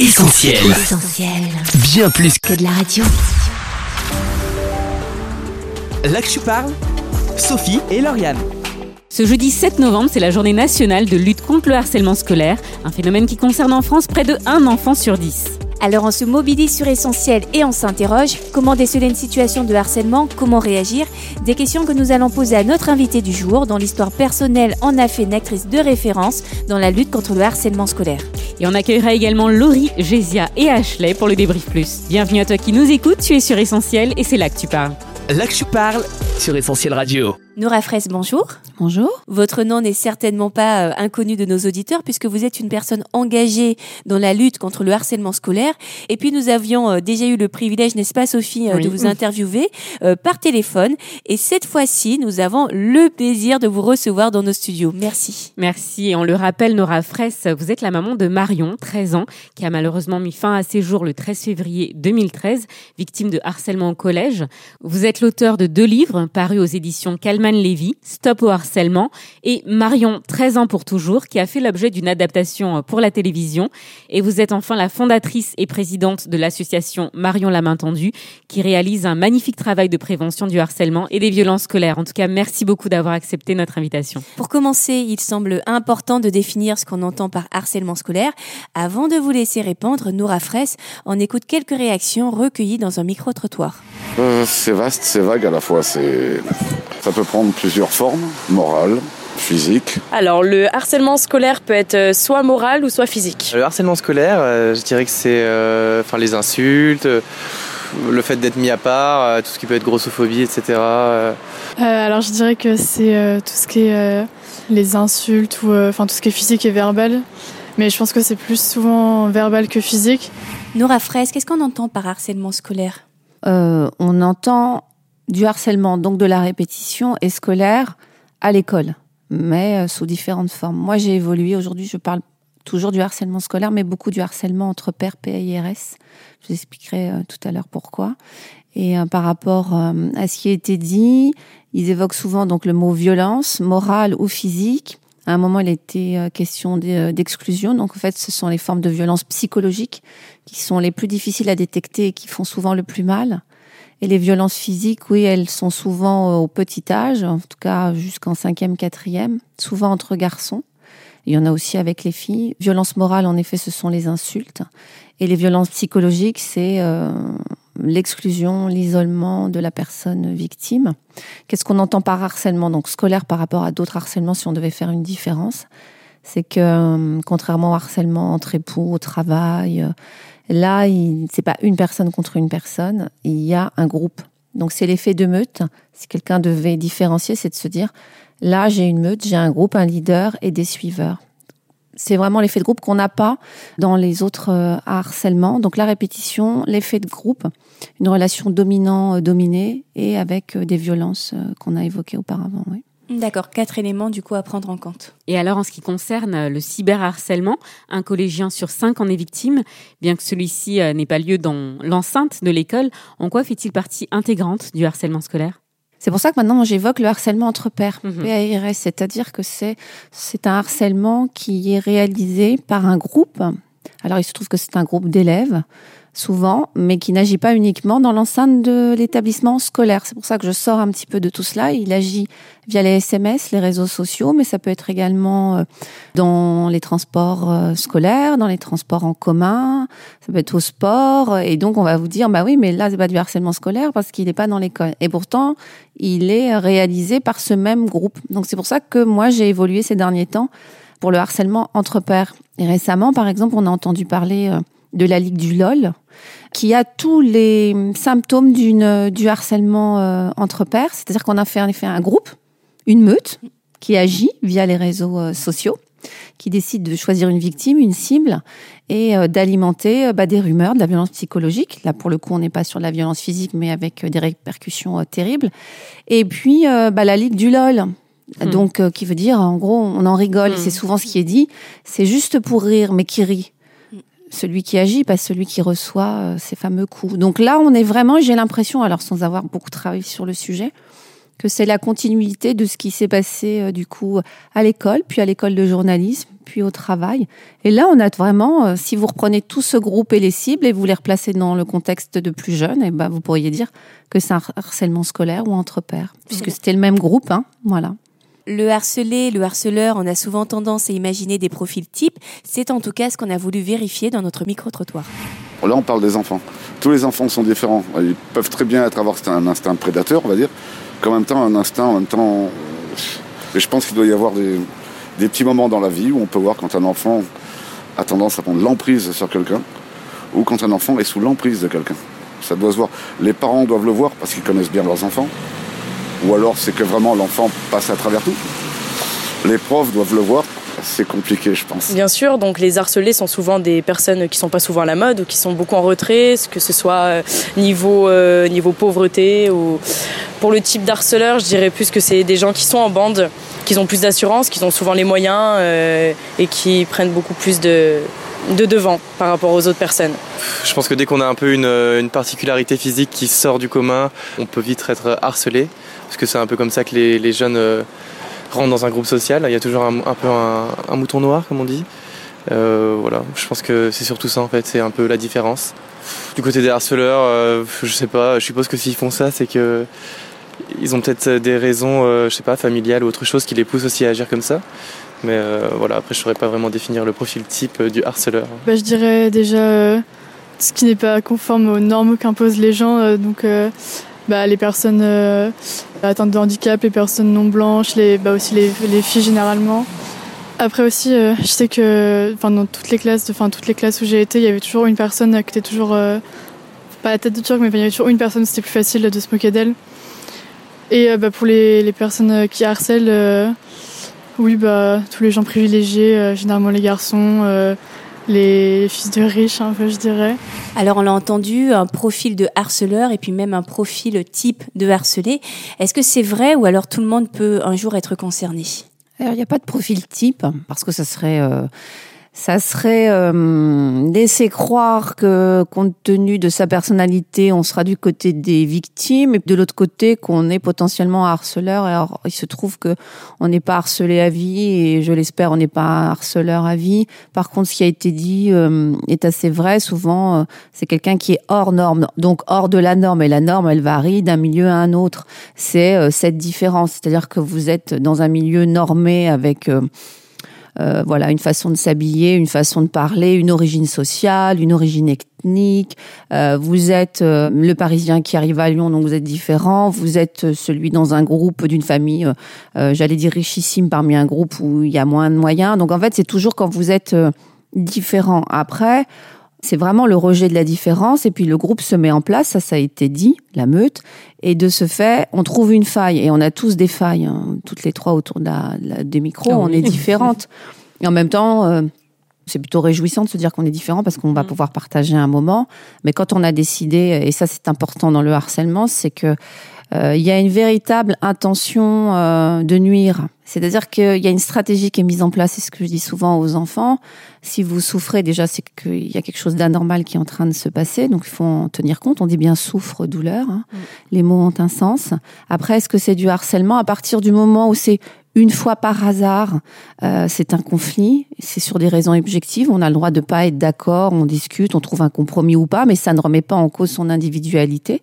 Essentiel. Essentiel. Bien plus que Que de la radio. là que tu parles. Sophie et Lauriane. Ce jeudi 7 novembre, c'est la journée nationale de lutte contre le harcèlement scolaire, un phénomène qui concerne en France près de 1 enfant sur 10. Alors on se mobilise sur Essentiel et on s'interroge comment déceler une situation de harcèlement, comment réagir? Des questions que nous allons poser à notre invité du jour dont l'histoire personnelle en a fait une actrice de référence dans la lutte contre le harcèlement scolaire. Et on accueillera également Laurie, Gésia et Ashley pour le débrief plus. Bienvenue à toi qui nous écoutes, tu es sur Essentiel et c'est là que tu parles. Là que tu parles sur Essentiel Radio. Nora Fraisse, bonjour. Bonjour. Votre nom n'est certainement pas euh, inconnu de nos auditeurs puisque vous êtes une personne engagée dans la lutte contre le harcèlement scolaire. Et puis nous avions euh, déjà eu le privilège, n'est-ce pas Sophie, euh, Oui. de vous interviewer par téléphone. Et cette fois-ci, nous avons le plaisir de vous recevoir dans nos studios. Merci. Merci. Et on le rappelle, Nora Fraisse, vous êtes la maman de Marion, 13 ans, qui a malheureusement mis fin à ses jours le 13 février 2013, victime de harcèlement au collège. Vous êtes l'auteur de deux livres parus aux éditions Calman Lévy, Stop au harcèlement, et Marion, 13 ans pour toujours, qui a fait l'objet d'une adaptation pour la télévision. Et vous êtes enfin la fondatrice et présidente de l'association Marion la main tendue, qui réalise un magnifique travail de prévention du harcèlement et des violences scolaires. En tout cas, merci beaucoup d'avoir accepté notre invitation. Pour commencer, il semble important de définir ce qu'on entend par harcèlement scolaire. Avant de vous laisser répondre, Nora Fraisse, on écoute quelques réactions recueillies dans un micro-trottoir. Euh, c'est vaste, c'est vague à la fois. C'est, ça peut prendre plusieurs formes, morales, physiques. Alors, le harcèlement scolaire peut être euh, soit moral ou soit physique. Le harcèlement scolaire, euh, je dirais que c'est euh, enfin, les insultes, euh, le fait d'être mis à part, tout ce qui peut être grossophobie, etc. alors je dirais que c'est euh, tout ce qui est euh, les insultes ou euh, enfin tout ce qui est physique et verbal. Mais je pense que c'est plus souvent verbal que physique. Nora Fraisse, qu'est-ce qu'on entend par harcèlement scolaire? Euh, on entend du harcèlement, donc de la répétition et scolaire à l'école, mais euh, sous différentes formes. Moi, j'ai évolué. Aujourd'hui, je parle toujours du harcèlement scolaire, mais beaucoup du harcèlement entre pairs, PIRS. Je vous expliquerai euh, tout à l'heure pourquoi. Et euh, par rapport à ce qui a été dit, ils évoquent souvent donc le mot violence, morale ou physique. À un moment, il était question d'e- d'exclusion. Donc, en fait, ce sont les formes de violence psychologique qui sont les plus difficiles à détecter et qui font souvent le plus mal. Et les violences physiques, oui, elles sont souvent euh, au petit âge, en tout cas jusqu'en cinquième, quatrième, souvent entre garçons. Il y en a aussi avec les filles. Violences morales, en effet, ce sont les insultes. Et les violences psychologiques, c'est euh, l'exclusion, l'isolement de la personne victime. Qu'est-ce qu'on entend par harcèlement? Donc scolaire par rapport à d'autres harcèlements, si on devait faire une différence, c'est que euh, contrairement au harcèlement entre époux, au travail, euh, là, c'est pas une personne contre une personne, il y a un groupe. Donc c'est l'effet de meute. Si quelqu'un devait différencier, c'est de se dire là, j'ai une meute, j'ai un groupe, un leader et des suiveurs. C'est vraiment l'effet de groupe qu'on n'a pas dans les autres euh, harcèlements. Donc la répétition, l'effet de groupe, une relation dominant-dominée et avec des violences qu'on a évoquées auparavant. oui. D'accord, quatre éléments du coup à prendre en compte. Et alors, en ce qui concerne euh, le cyberharcèlement, un collégien sur cinq en est victime. Bien que celui-ci euh, n'ait pas lieu dans l'enceinte de l'école, en quoi fait-il partie intégrante du harcèlement scolaire? C'est pour ça que maintenant j'évoque le harcèlement entre pairs, Mhm. PARS, c'est-à-dire que c'est c'est un harcèlement qui est réalisé par un groupe. Alors il se trouve que c'est un groupe d'élèves souvent, mais qui n'agit pas uniquement dans l'enceinte de l'établissement scolaire. C'est pour ça que je sors un petit peu de tout cela. Il agit via les SMS, les réseaux sociaux, mais ça peut être également euh, dans les transports euh, scolaires, dans les transports en commun, ça peut être au sport. Et donc on va vous dire, bah oui, mais là c'est pas du harcèlement scolaire parce qu'il n'est pas dans l'école. Et pourtant, il est réalisé par ce même groupe. Donc c'est pour ça que moi j'ai évolué ces derniers temps pour le harcèlement entre pairs. Et récemment, par exemple, on a entendu parler euh, de la Ligue du LOL, qui a tous les symptômes d'une du harcèlement euh, entre pairs. C'est-à-dire qu'on a fait en effet un groupe, une meute, qui agit via les réseaux euh, sociaux, qui décide de choisir une victime, une cible, et euh, d'alimenter bah, des rumeurs, de la violence psychologique. Là, pour le coup, on n'est pas sur de la violence physique, mais avec des répercussions terribles. Et puis, bah, la Ligue du LOL. Hmm. Donc, euh, qui veut dire, en gros, on en rigole. Hmm. C'est souvent ce qui est dit. C'est juste pour rire, mais qui rit celui qui agit, pas celui qui reçoit euh, ces fameux coups. Donc là, on est vraiment, j'ai l'impression, alors sans avoir beaucoup travaillé sur le sujet, que c'est la continuité de ce qui s'est passé euh, du coup à l'école, puis à l'école de journalisme, puis au travail. Et là, on a vraiment, euh, si vous reprenez tout ce groupe et les cibles et vous les replacez dans le contexte de plus jeunes, et eh ben vous pourriez dire que c'est un harcèlement scolaire ou entre pairs, puisque c'était le même groupe, hein, voilà. Le harcelé, le harceleur, on a souvent tendance à imaginer des profils types. C'est en tout cas ce qu'on a voulu vérifier dans notre micro-trottoir. Là, on parle des enfants. Tous les enfants sont différents. Ils peuvent très bien être, avoir un instinct prédateur, on va dire, qu'en même temps, un instinct, en même temps. Mais je pense qu'il doit y avoir des, petits moments dans la vie où on peut voir quand un enfant a tendance à prendre l'emprise sur quelqu'un ou quand un enfant est sous l'emprise de quelqu'un. Ça doit se voir. Les parents doivent le voir parce qu'ils connaissent bien leurs enfants. Ou alors c'est que vraiment l'enfant passe à travers tout. Les profs doivent le voir c'est compliqué, je pense. Bien sûr, donc les harcelés sont souvent des personnes qui sont pas souvent à la mode ou qui sont beaucoup en retrait, que ce soit euh, niveau euh, niveau pauvreté ou pour le type d'harceleur, je dirais plus que c'est des gens qui sont en bande, qui ont plus d'assurance, qui ont souvent les moyens euh, et qui prennent beaucoup plus de de devant par rapport aux autres personnes. Je pense que dès qu'on a un peu une, une, particularité physique qui sort du commun, on peut vite être harcelé, parce que c'est un peu comme ça que les, jeunes rentre dans un groupe social. Il y a toujours un, peu un, mouton noir, comme on dit. Euh, voilà, je pense que c'est surtout ça en fait, c'est un peu la différence. Du côté des harceleurs, euh, je sais pas, je suppose que s'ils font ça, c'est que ils ont peut-être des raisons, euh, je sais pas, familiales ou autre chose qui les poussent aussi à agir comme ça. Mais voilà, après je saurais pas vraiment définir le profil type du harceleur. Bah, je dirais déjà ce qui n'est pas conforme aux normes qu'imposent les gens, donc bah, les personnes euh, atteintes de handicap, les personnes non blanches, les, bah, aussi les, les filles généralement. Après aussi, euh, je sais que dans toutes les classes, enfin toutes les classes où j'ai été, il y avait toujours une personne qui était toujours euh, pas la tête de turc, mais il y avait toujours une personne, c'était plus facile de se moquer d'elle. Et bah, pour les, les, personnes qui harcèlent, oui, bah tous les gens privilégiés, généralement les garçons, les fils de riches, un peu, je dirais. Alors, on l'a entendu, un profil de harceleur et puis même un profil type de harcelé. Est-ce que c'est vrai ou alors tout le monde peut un jour être concerné? Alors, il n'y a pas de profil type parce que ça serait. Euh, ça serait euh, laisser croire que, compte tenu de sa personnalité, on sera du côté des victimes, et de l'autre côté qu'on est potentiellement harceleur. Alors, il se trouve que on n'est pas harcelé à vie, et je l'espère, on n'est pas harceleur à vie. Par contre, ce qui a été dit euh, est assez vrai. Souvent, euh, c'est quelqu'un qui est hors norme, donc hors de la norme. Et la norme, elle varie d'un milieu à un autre. C'est euh, cette différence, c'est-à-dire que vous êtes dans un milieu normé avec euh, voilà, une façon de s'habiller, une façon de parler, une origine sociale, une origine ethnique. Euh, vous êtes euh, le Parisien qui arrive à Lyon, donc vous êtes différent. Vous êtes celui dans un groupe d'une famille, j'allais dire richissime, parmi un groupe où il y a moins de moyens. Donc en fait, c'est toujours quand vous êtes différent. Après, c'est vraiment le rejet de la différence et puis le groupe se met en place, ça ça a été dit, la meute, et de ce fait, on trouve une faille et on a tous des failles, hein. toutes les trois autour de la, des micros, ah on est différentes. Et en même temps, euh, c'est plutôt réjouissant de se dire qu'on est différent parce qu'on va mm. pouvoir partager un moment. Mais quand on a décidé, et ça c'est important dans le harcèlement, c'est que euh, il y a une véritable intention euh, de nuire. C'est-à-dire qu'il y a une stratégie qui est mise en place, c'est ce que je dis souvent aux enfants. Si vous souffrez, déjà, c'est qu'il y a quelque chose d'anormal qui est en train de se passer, donc il faut en tenir compte. On dit bien souffre, douleur. Hein. Mm. Les mots ont un sens. Après, est-ce que c'est du harcèlement? À partir du moment où c'est une fois par hasard, euh, c'est un conflit, c'est sur des raisons objectives, on a le droit de pas être d'accord, on discute, on trouve un compromis ou pas, mais ça ne remet pas en cause son individualité.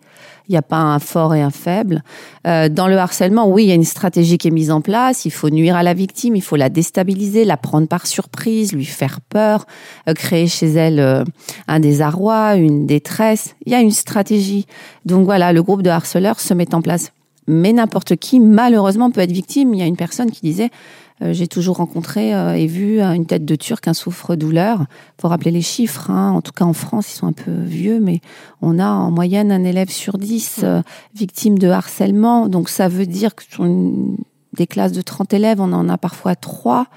Il n'y a pas un fort et un faible. Euh, dans le harcèlement, oui, il y a une stratégie qui est mise en place, il faut nuire à la victime, il faut la déstabiliser, la prendre par surprise, lui faire peur, euh, créer chez elle un désarroi, une détresse. Il y a une stratégie. Donc voilà, le groupe de harceleurs se met en place mais n'importe qui, malheureusement, peut être victime. Il y a une personne qui disait euh, J'ai toujours rencontré euh, et vu une tête de Turc, un souffre-douleur. Il faut rappeler les chiffres. Hein. En tout cas, en France, ils sont un peu vieux, mais on a en moyenne un élève sur dix euh, victime de harcèlement. Donc, ça veut dire que sur des classes de 30 élèves, on en a parfois trois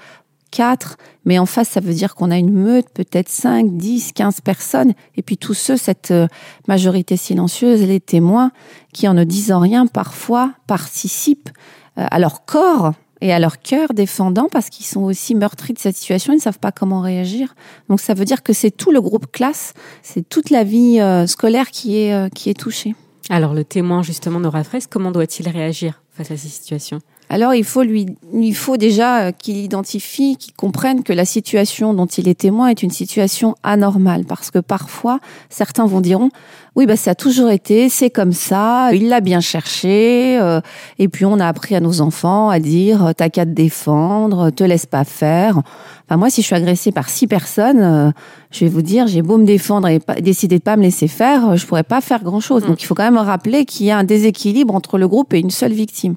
quatre, mais en face, ça veut dire qu'on a une meute, peut-être 5, 10, 15 personnes, et puis tous ceux, cette euh, majorité silencieuse, les témoins, qui en ne disant rien, parfois participent euh, à leur corps et à leur cœur défendant parce qu'ils sont aussi meurtris de cette situation, ils ne savent pas comment réagir. Donc ça veut dire que c'est tout le groupe classe, c'est toute la vie euh, scolaire qui est, qui est touchée. Alors le témoin justement Nora Fraisse, comment doit-il réagir face à ces situations? Alors il faut lui, il faut déjà euh, qu'il identifie, qu'il comprenne que la situation dont il est témoin est une situation anormale, parce que parfois certains vont diront, oui bah ça a toujours été, c'est comme ça, il l'a bien cherché, euh, et puis on a appris à nos enfants à dire t'as qu'à te défendre, te laisse pas faire. Enfin moi si je suis agressée par six personnes, euh, je vais vous dire j'ai beau me défendre et décider de pas me laisser faire, je pourrais pas faire grand chose. Mm. Donc il faut quand même rappeler qu'il y a un déséquilibre entre le groupe et une seule victime.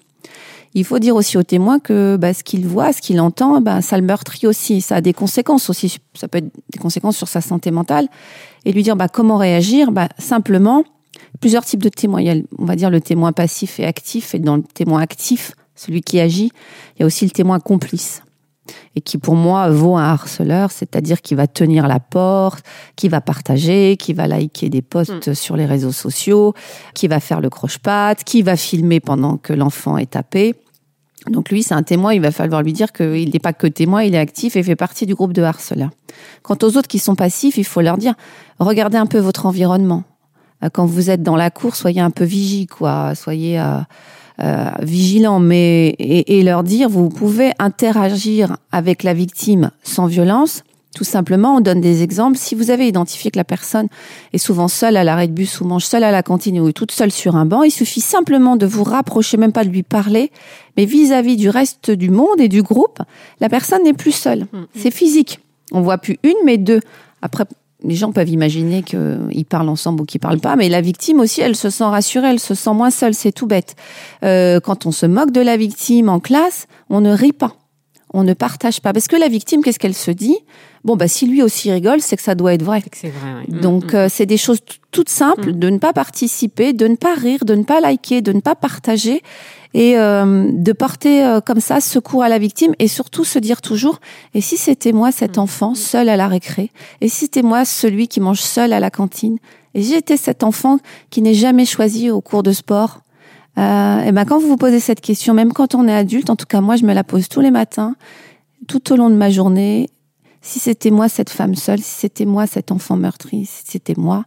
Il faut dire aussi au témoin que bah, ce qu'il voit, ce qu'il entend, bah, ça le meurtrit aussi. Ça a des conséquences aussi. Ça peut être des conséquences sur sa santé mentale. Et lui dire bah, comment réagir bah, Simplement, plusieurs types de témoins. Il y a, on va dire, le témoin passif et actif. Et dans le témoin actif, celui qui agit, il y a aussi le témoin complice. Et qui, pour moi, vaut un harceleur, c'est-à-dire qui va tenir la porte, qui va partager, qui va liker des posts mm. sur les réseaux sociaux, qui va faire le croche-patte, qui va filmer pendant que l'enfant est tapé. Donc lui, c'est un témoin, il va falloir lui dire qu'il n'est pas que témoin, il est actif et fait partie du groupe de harceleurs. Quant aux autres qui sont passifs, il faut leur dire, regardez un peu votre environnement. Euh, quand vous êtes dans la cour, soyez un peu vigilant, quoi. Soyez euh, euh, vigilant, mais et, leur dire, vous pouvez interagir avec la victime sans violence, tout simplement, on donne des exemples. Si vous avez identifié que la personne est souvent seule à l'arrêt de bus ou mange seule à la cantine ou est toute seule sur un banc, il suffit simplement de vous rapprocher, même pas de lui parler, mais vis-à-vis du reste du monde et du groupe, la personne n'est plus seule. Mm. C'est physique. On voit plus une, mais deux. Après, les gens peuvent imaginer qu'ils parlent ensemble ou qu'ils parlent pas, mais la victime aussi, elle se sent rassurée, elle se sent moins seule, c'est tout bête. Euh, quand on se moque de la victime en classe, on ne rit pas on ne partage pas. Parce que la victime, qu'est-ce qu'elle se dit? Bon, bah, si lui aussi rigole, c'est que ça doit être vrai. C'est vrai Donc, mm, mm. Euh, c'est des choses toutes simples, mm. de ne pas participer, de ne pas rire, de ne pas liker, de ne pas partager et euh, de porter euh, comme ça secours à la victime et surtout se dire toujours et si c'était moi cet enfant seul à la récré? Et si c'était moi celui qui mange seul à la cantine? Et j'étais cet enfant qui n'est jamais choisi au cours de sport? Euh, et ben quand vous vous posez cette question, même quand on est adulte, en tout cas moi je me la pose tous les matins, tout au long de ma journée. Si c'était moi cette femme seule, si c'était moi cet enfant meurtri, si c'était moi,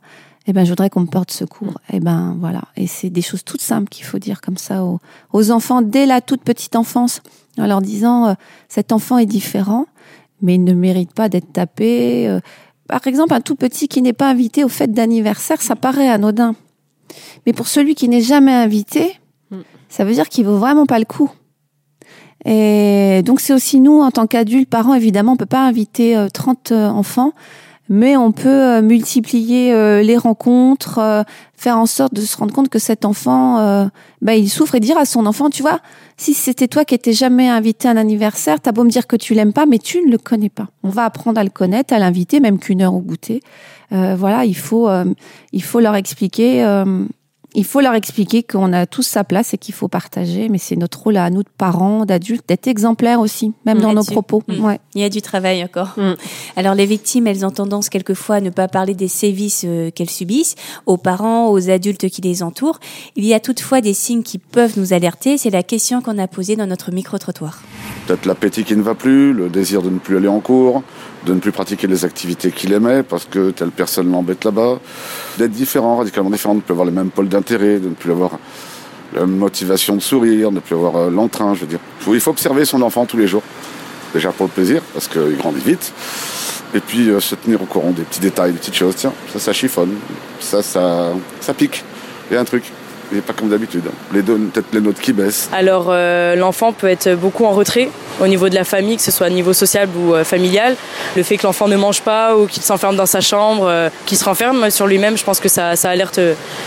eh ben je voudrais qu'on me porte secours. Et eh ben voilà. Et c'est des choses toutes simples qu'il faut dire comme ça aux, aux, enfants dès la toute petite enfance, en leur disant euh, cet enfant est différent, mais il ne mérite pas d'être tapé. Euh, par exemple, un tout petit qui n'est pas invité au fête d'anniversaire, ça paraît anodin. Mais pour celui qui n'est jamais invité, mm. ça veut dire qu'il vaut vraiment pas le coup. Et donc c'est aussi nous, en tant qu'adultes, parents, évidemment, on peut pas inviter 30 euh, euh, enfants, mais on peut euh, multiplier les rencontres, faire en sorte de se rendre compte que cet enfant, bah, il souffre et dire à son enfant, tu vois, si c'était toi qui étais jamais invité à un anniversaire, t'as beau me dire que tu l'aimes pas, mais tu ne le connais pas. On va apprendre à le connaître, à l'inviter, même qu'une heure au goûter. Voilà, il faut, il faut leur expliquer il faut leur expliquer qu'on a tous sa place et qu'il faut partager, mais c'est notre rôle à nous de parents, d'adultes, d'être exemplaires aussi, même dans nos propos. Mm. Il y a du travail encore. Mm. Alors les victimes, elles ont tendance quelquefois à ne pas parler des sévices euh, qu'elles subissent aux parents, aux adultes qui les entourent. Il y a toutefois des signes qui peuvent nous alerter. C'est la question qu'on a posée dans notre micro-trottoir. Peut-être l'appétit qui ne va plus, le désir de ne plus aller en cours, de ne plus pratiquer les activités qu'il aimait parce que telle personne l'embête là-bas, d'être différent, radicalement différent, de ne plus avoir les mêmes pôles d'intérêt, de ne plus avoir la motivation de sourire, de ne plus avoir euh, l'entrain, je veux dire. Il faut observer son enfant tous les jours, déjà pour le plaisir, parce qu'il grandit vite, et puis euh, se tenir au courant des petits détails, des petites choses. Tiens, ça, ça chiffonne, ça, ça, ça pique, il y a un truc et pas comme d'habitude. Les deux, peut-être les notes qui baissent. Alors euh, l'enfant peut être beaucoup en retrait au niveau de la famille, que ce soit au niveau social ou euh, familial. Le fait que l'enfant ne mange pas ou qu'il s'enferme dans sa chambre, euh, qu'il se renferme sur lui-même, je pense que ça, ça, alerte,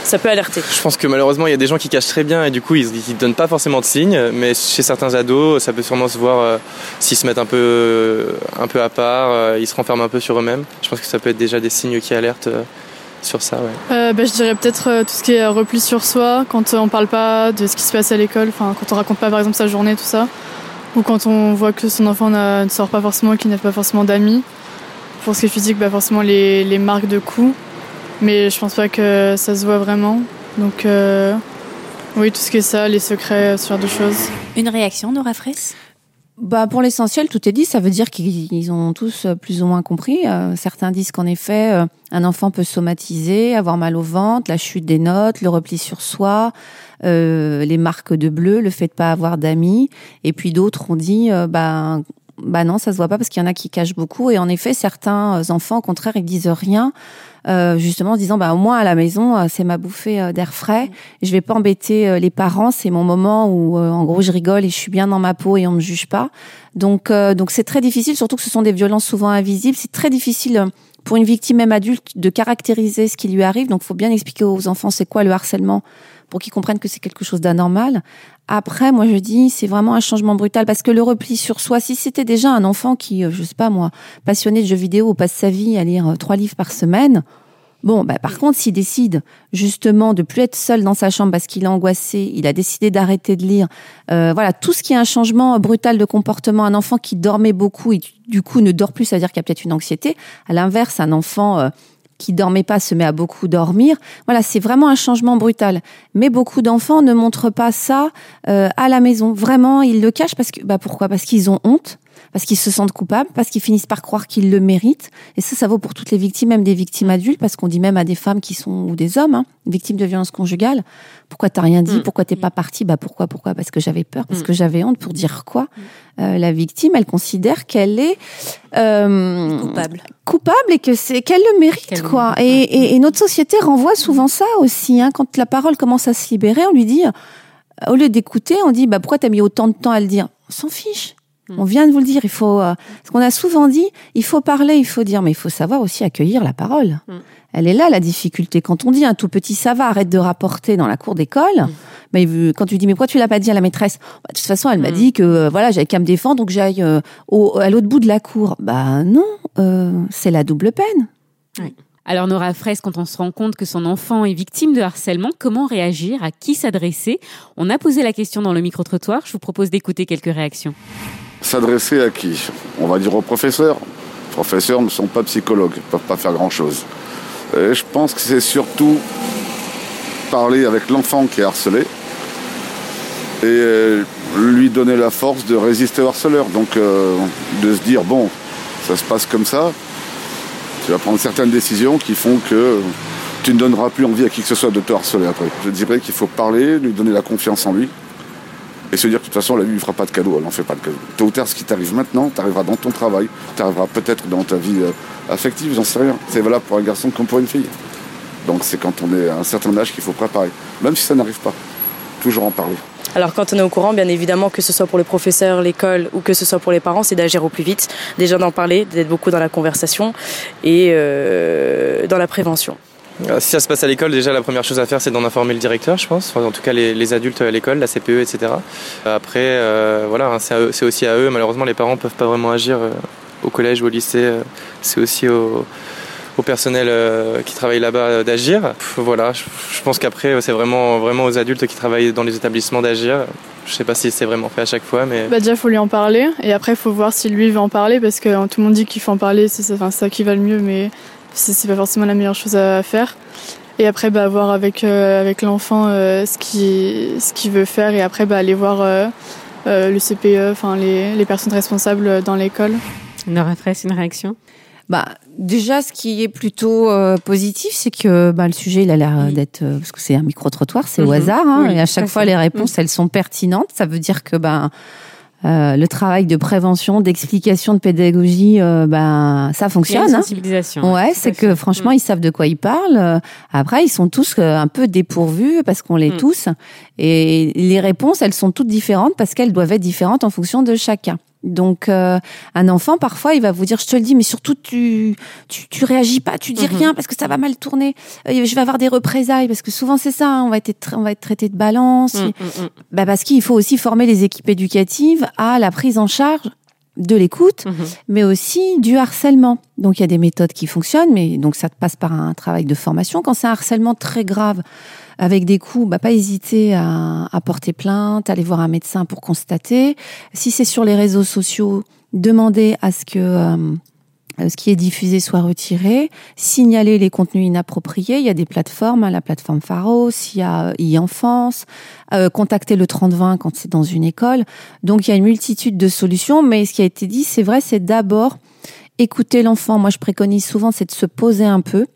ça peut alerter. Je pense que malheureusement il y a des gens qui cachent très bien et du coup ils ne donnent pas forcément de signes, mais chez certains ados ça peut sûrement se voir s'ils se mettent un peu, un peu à part, ils se renferment un peu sur eux-mêmes. Je pense que ça peut être déjà des signes qui alertent sur ça ouais. Euh, bah, je dirais peut-être euh, tout ce qui est repli sur soi, quand on parle pas de ce qui se passe à l'école, enfin quand on raconte pas par exemple sa journée, tout ça, ou quand on voit que son enfant ne sort pas forcément, qu'il n'a pas forcément d'amis. Pour ce qui est physique, bah, forcément les, les, marques de coups, mais je pense pas que ça se voit vraiment. Donc euh, oui, tout ce qui est ça, les secrets, ce genre de choses. Une réaction, Nora Fraisse? Bah pour l'essentiel, tout est dit. Ça veut dire qu'ils ont tous euh, plus ou moins compris. Euh, certains disent qu'en effet, euh, un enfant peut somatiser, avoir mal au ventre, la chute des notes, le repli sur soi, les marques de bleu, le fait de pas avoir d'amis. Et puis d'autres ont dit, bah bah non, ça se voit pas parce qu'il y en a qui cachent beaucoup. Et en effet, certains enfants, au contraire, ils disent rien. Euh, justement en disant bah au moins à la maison euh, c'est ma bouffée euh, d'air frais je vais pas embêter les parents c'est mon moment où en gros je rigole et je suis bien dans ma peau et on me juge pas donc donc c'est très difficile surtout que ce sont des violences souvent invisibles c'est très difficile pour une victime même adulte de caractériser ce qui lui arrive donc faut bien expliquer aux enfants c'est quoi le harcèlement pour qu'ils comprennent que c'est quelque chose d'anormal. Après, moi, je dis, c'est vraiment un changement brutal parce que le repli sur soi, si c'était déjà un enfant qui, euh, je sais pas moi, passionné de jeux vidéo, passe sa vie à lire euh, trois livres par semaine, Bon, bah, par contre, s'il décide justement de plus être seul dans sa chambre parce qu'il est angoissé, il a décidé d'arrêter de lire, euh, voilà, tout ce qui est un changement brutal de comportement, un enfant qui dormait beaucoup et du coup ne dort plus, ça veut dire qu'il y a peut-être une anxiété. À l'inverse, un enfant qui dormait pas se met à beaucoup dormir. Voilà, c'est vraiment un changement brutal. Mais beaucoup d'enfants ne montrent pas ça euh, à la maison. Vraiment, ils le cachent parce que, bah pourquoi? Parce qu'ils ont honte parce qu'ils se sentent coupables, parce qu'ils finissent par croire qu'ils le méritent. Et ça, ça vaut pour toutes les victimes, même des victimes adultes, parce qu'on dit même à des femmes qui sont ou des hommes, hein, victimes de violences conjugales, pourquoi t'as rien dit, mm. pourquoi t'es pas parti, bah pourquoi, pourquoi? Parce que j'avais peur, parce mm. que j'avais honte. Pour dire quoi? Mm. euh, La victime, elle considère qu'elle est euh, coupable, coupable et que c'est qu'elle le mérite, quoi. Et, et, notre société renvoie souvent ça aussi. Hein, quand la parole commence à se libérer, on lui dit, au lieu d'écouter, on dit, bah pourquoi t'as mis autant de temps à le dire? On s'en fiche. On vient de vous le dire, il faut. Euh, ce qu'on a souvent dit, il faut parler, il faut dire, mais il faut savoir aussi accueillir la parole. Mm. Elle est là la difficulté. Quand on dit un tout petit ça va, arrête de rapporter dans la cour d'école. Mm. Mais quand tu dis mais pourquoi tu l'as pas dit à la maîtresse? Bah, De toute façon, elle m'a mm. dit que euh, voilà, j'avais qu'à me défendre, donc j'aille euh, à l'autre bout de la cour. Bah non, c'est la double peine. Alors Nora Fraisse, quand on se rend compte que son enfant est victime de harcèlement, comment réagir? À qui s'adresser? On a posé la question dans le micro-trottoir. Je vous propose d'écouter quelques réactions. S'adresser à qui On va dire aux professeurs. Les professeurs ne sont pas psychologues, ils ne peuvent pas faire grand-chose. je pense que c'est surtout parler avec l'enfant qui est harcelé et euh, lui donner la force de résister au harceleur. Donc euh, de se dire, bon, ça se passe comme ça, tu vas prendre certaines décisions qui font que tu ne donneras plus envie à qui que ce soit de te harceler après. Je dirais qu'il faut parler, lui donner la confiance en lui, et se dire que de toute façon, la vie ne fera pas de cadeau, elle n'en fait pas de cadeau. Tôt ou tard, ce qui t'arrive maintenant, t'arrivera dans ton travail, t'arrivera peut-être dans ta vie euh, affective, j'en sais rien. C'est valable pour un garçon comme pour une fille. Donc c'est quand on est à un certain âge qu'il faut préparer, même si ça n'arrive pas. Toujours en parler. Alors quand on est au courant, bien évidemment, que ce soit pour les professeurs, l'école ou que ce soit pour les parents, c'est d'agir au plus vite, déjà d'en parler, d'être beaucoup dans la conversation et euh, dans la prévention. Euh, si ça se passe à l'école, déjà la première chose à faire c'est d'en informer le directeur, je pense, en tout cas les, adultes à l'école, la CPE, etc. Après, euh, voilà, hein, c'est aussi à eux. Malheureusement, les parents peuvent pas vraiment agir euh, au collège ou au lycée. c'est aussi au, personnel qui travaille là-bas d'agir. Voilà, je, pense qu'après c'est vraiment vraiment aux adultes qui travaillent dans les établissements d'agir. Je sais pas si c'est vraiment fait à chaque fois, mais. Bah déjà, faut lui en parler, et après, faut voir si lui veut en parler, parce que tout le monde dit qu'il faut en parler, c'est ça qui va le mieux, mais c'est pas forcément la meilleure chose à faire. Et après, bah, voir avec, euh, avec l'enfant euh, ce qu'il ce qu'il veut faire et après, bah, aller voir euh, le CPE, enfin les, les personnes responsables dans l'école. Nora Fraisse, une réaction? Bah, déjà, ce qui est plutôt positif, c'est que bah, le sujet, il a l'air d'être parce que c'est un micro trottoir, c'est au mhm. hasard, hein, et à chaque fois les réponses, elles sont pertinentes. Ça veut dire que bah, euh, le travail de prévention, d'explication, de pédagogie, euh, ben ça fonctionne. Il y a une hein. sensibilisation. Ouais, c'est que franchement, ils savent de quoi ils parlent. Euh, après, ils sont tous un peu dépourvus parce qu'on les mm. tous. Et les réponses, elles sont toutes différentes parce qu'elles doivent être différentes en fonction de chacun. Donc euh, un enfant parfois il va vous dire je te le dis mais surtout tu tu, tu réagis pas tu dis mhm. rien parce que ça va mal tourner euh, je vais avoir des représailles parce que souvent c'est ça hein, on va être on va être traité de balance mm, mm, mm. bah parce qu'il faut aussi former les équipes éducatives à la prise en charge de l'écoute, mhm. mais aussi du harcèlement. Donc il y a des méthodes qui fonctionnent, mais donc ça passe par un travail de formation. Quand c'est un harcèlement très grave, avec des coups, bah, pas hésiter à, à, porter plainte, aller voir un médecin pour constater. Si c'est sur les réseaux sociaux, demander à ce que euh, euh, ce qui est diffusé soit retiré, signaler les contenus inappropriés. Il y a des plateformes, hein, la plateforme Pharos, il y a e-enfance, euh, contacter le 3020 quand c'est dans une école. Donc il y a une multitude de solutions, mais ce qui a été dit, c'est vrai, c'est d'abord écouter l'enfant. Moi, je préconise souvent, c'est de se poser un peu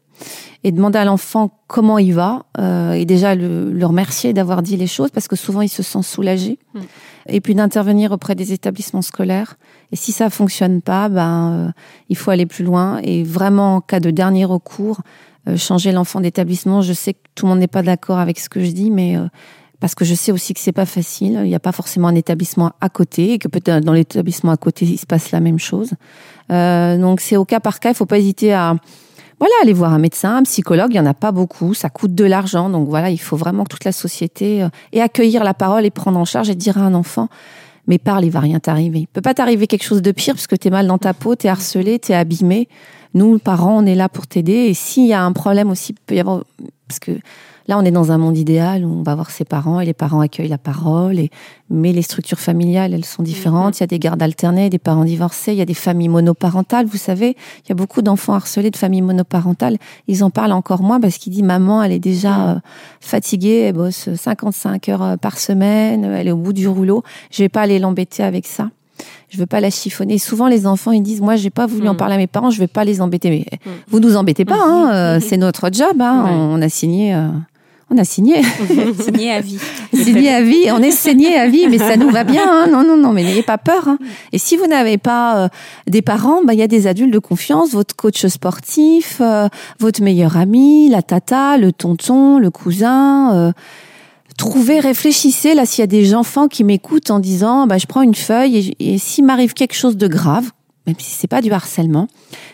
et demander à l'enfant comment il va euh, et déjà le, le remercier d'avoir dit les choses parce que souvent il se sent soulagé. Mm. Et puis d'intervenir auprès des établissements scolaires. Et si ça fonctionne pas, ben euh, il faut aller plus loin et vraiment en cas de dernier recours, euh, changer l'enfant d'établissement. Je sais que tout le monde n'est pas d'accord avec ce que je dis, mais euh, parce que je sais aussi que c'est pas facile. Il n'y a pas forcément un établissement à côté et que peut-être dans l'établissement à côté il se passe la même chose. Euh, donc c'est au cas par cas. Il faut pas hésiter à voilà, aller voir un médecin, un psychologue, il y en a pas beaucoup, ça coûte de l'argent, donc voilà, il faut vraiment que toute la société euh, et accueillir la parole et prendre en charge et dire à un enfant, mais parle, il va rien t'arriver. Il peut pas t'arriver quelque chose de pire parce que t'es mal dans ta peau, t'es harcelé, t'es abîmé. Nous, parents, on est là pour t'aider. Et s'il y a un problème aussi, peut y avoir, parce que là, on est dans un monde idéal où on va voir ses parents et les parents accueillent la parole. Et, mais les structures familiales, elles sont différentes. Il y a des gardes alternés, des parents divorcés, il y a des familles monoparentales. Vous savez, il y a beaucoup d'enfants harcelés de familles monoparentales. Ils en parlent encore moins parce qu'ils disent maman, elle est déjà euh, fatiguée, elle bosse 55 heures euh, par semaine, elle est au bout du rouleau. Je vais pas aller l'embêter avec ça. Je veux pas la chiffonner. Souvent, les enfants, ils disent, moi, j'ai pas voulu en Mm. parler à mes parents, je vais pas les embêter. Mais Mm. vous nous embêtez pas, hein, euh, c'est notre job. Hein, Ouais. On a signé, euh, on a signé, Signé à vie. signé à vie. On est saigné à vie, mais ça nous va bien. Hein. Non, non, non, mais n'ayez pas peur. Hein. Et si vous n'avez pas euh, des parents, bah il y a des adultes de confiance, votre coach sportif, euh, votre meilleur ami, la tata, le tonton, le cousin. euh, Trouvez, réfléchissez là s'il y a des enfants qui m'écoutent en disant bah je prends une feuille et, et s'il m'arrive quelque chose de grave, même si c'est pas du harcèlement,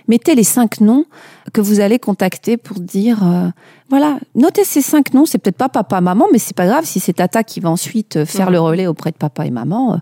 mettez les cinq noms que vous allez contacter pour dire euh, voilà, notez ces cinq noms, c'est peut-être pas papa maman mais c'est pas grave si c'est tata qui va ensuite euh, faire le relais auprès de papa et maman. euh,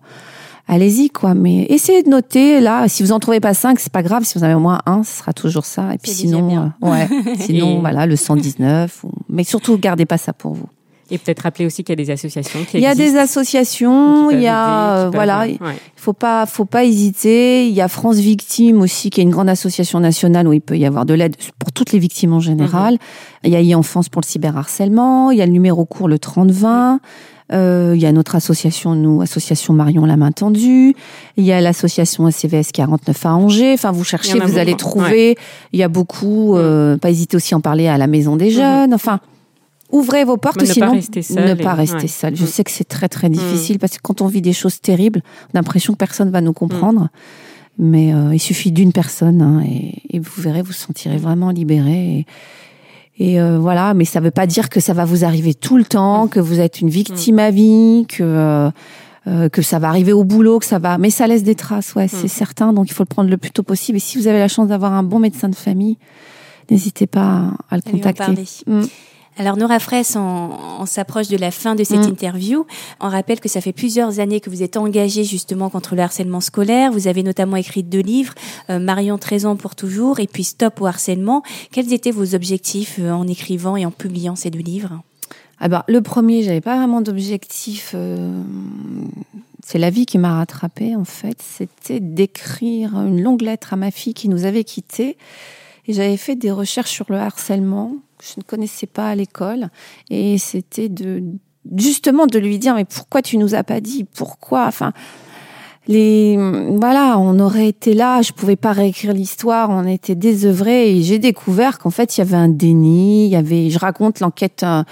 Allez-y quoi, mais essayez de noter là. Si vous en trouvez pas cinq, c'est pas grave. Si vous en avez au moins un, ce sera toujours ça. Et puis sinon, euh, ouais, sinon voilà le 119. ou- Mais surtout, gardez pas ça pour vous. Et peut-être rappeler aussi qu'il y a des associations qui Il y a des associations, il y a aider, euh, voilà, ouais. il faut pas faut pas hésiter. Il y a France Victimes aussi, qui est une grande association nationale où il peut y avoir de l'aide pour toutes les victimes en général. Mhm. Il y a e-enfance pour le cyberharcèlement. Il y a le numéro court le 3020. Euh, il y a notre association, nous, association Marion la main tendue. Il y a l'association ACVS 49 à Angers. Enfin, vous cherchez, vous allez trouver. Il y a beaucoup. euh, pas hésiter aussi à en parler à la maison des jeunes. Enfin, ouvrez vos portes. Mais ne pas sinon, rester seul ne et- pas rester ouais. seul. Je Mm. sais que c'est très très difficile parce que quand on vit des choses terribles, on a l'impression que personne va nous comprendre. Mais euh, il suffit d'une personne hein, et, et vous verrez, vous vous sentirez vraiment libéré. Et, et, euh, voilà, mais ça veut pas dire que ça va vous arriver tout le temps, que vous êtes une victime à vie, que euh, euh, que ça va arriver au boulot, que ça va. Mais ça laisse des traces, ouais, c'est certain. Donc il faut le prendre le plus tôt possible. Et si vous avez la chance d'avoir un bon médecin de famille, n'hésitez pas à, le À lui en contacter. Alors Nora Fraisse, on, on s'approche de la fin de cette Mm. interview. On rappelle que ça fait plusieurs années que vous êtes engagée justement contre le harcèlement scolaire. Vous avez notamment écrit deux livres, euh, Marion 13 ans pour toujours et puis Stop au harcèlement. Quels étaient vos objectifs euh, en écrivant et en publiant ces deux livres? Ah bah, le premier, j'avais pas vraiment d'objectif. euh, c'est la vie qui m'a rattrapée, en fait. C'était d'écrire une longue lettre à ma fille qui nous avait quittés. Et j'avais fait des recherches sur le harcèlement je ne connaissais pas à l'école. Et c'était de justement de lui dire mais pourquoi tu nous as pas dit? Pourquoi? Enfin les voilà on aurait été là je pouvais pas réécrire l'histoire on était désœuvrés. Et j'ai découvert qu'en fait il y avait un déni il y avait je raconte l'enquête euh,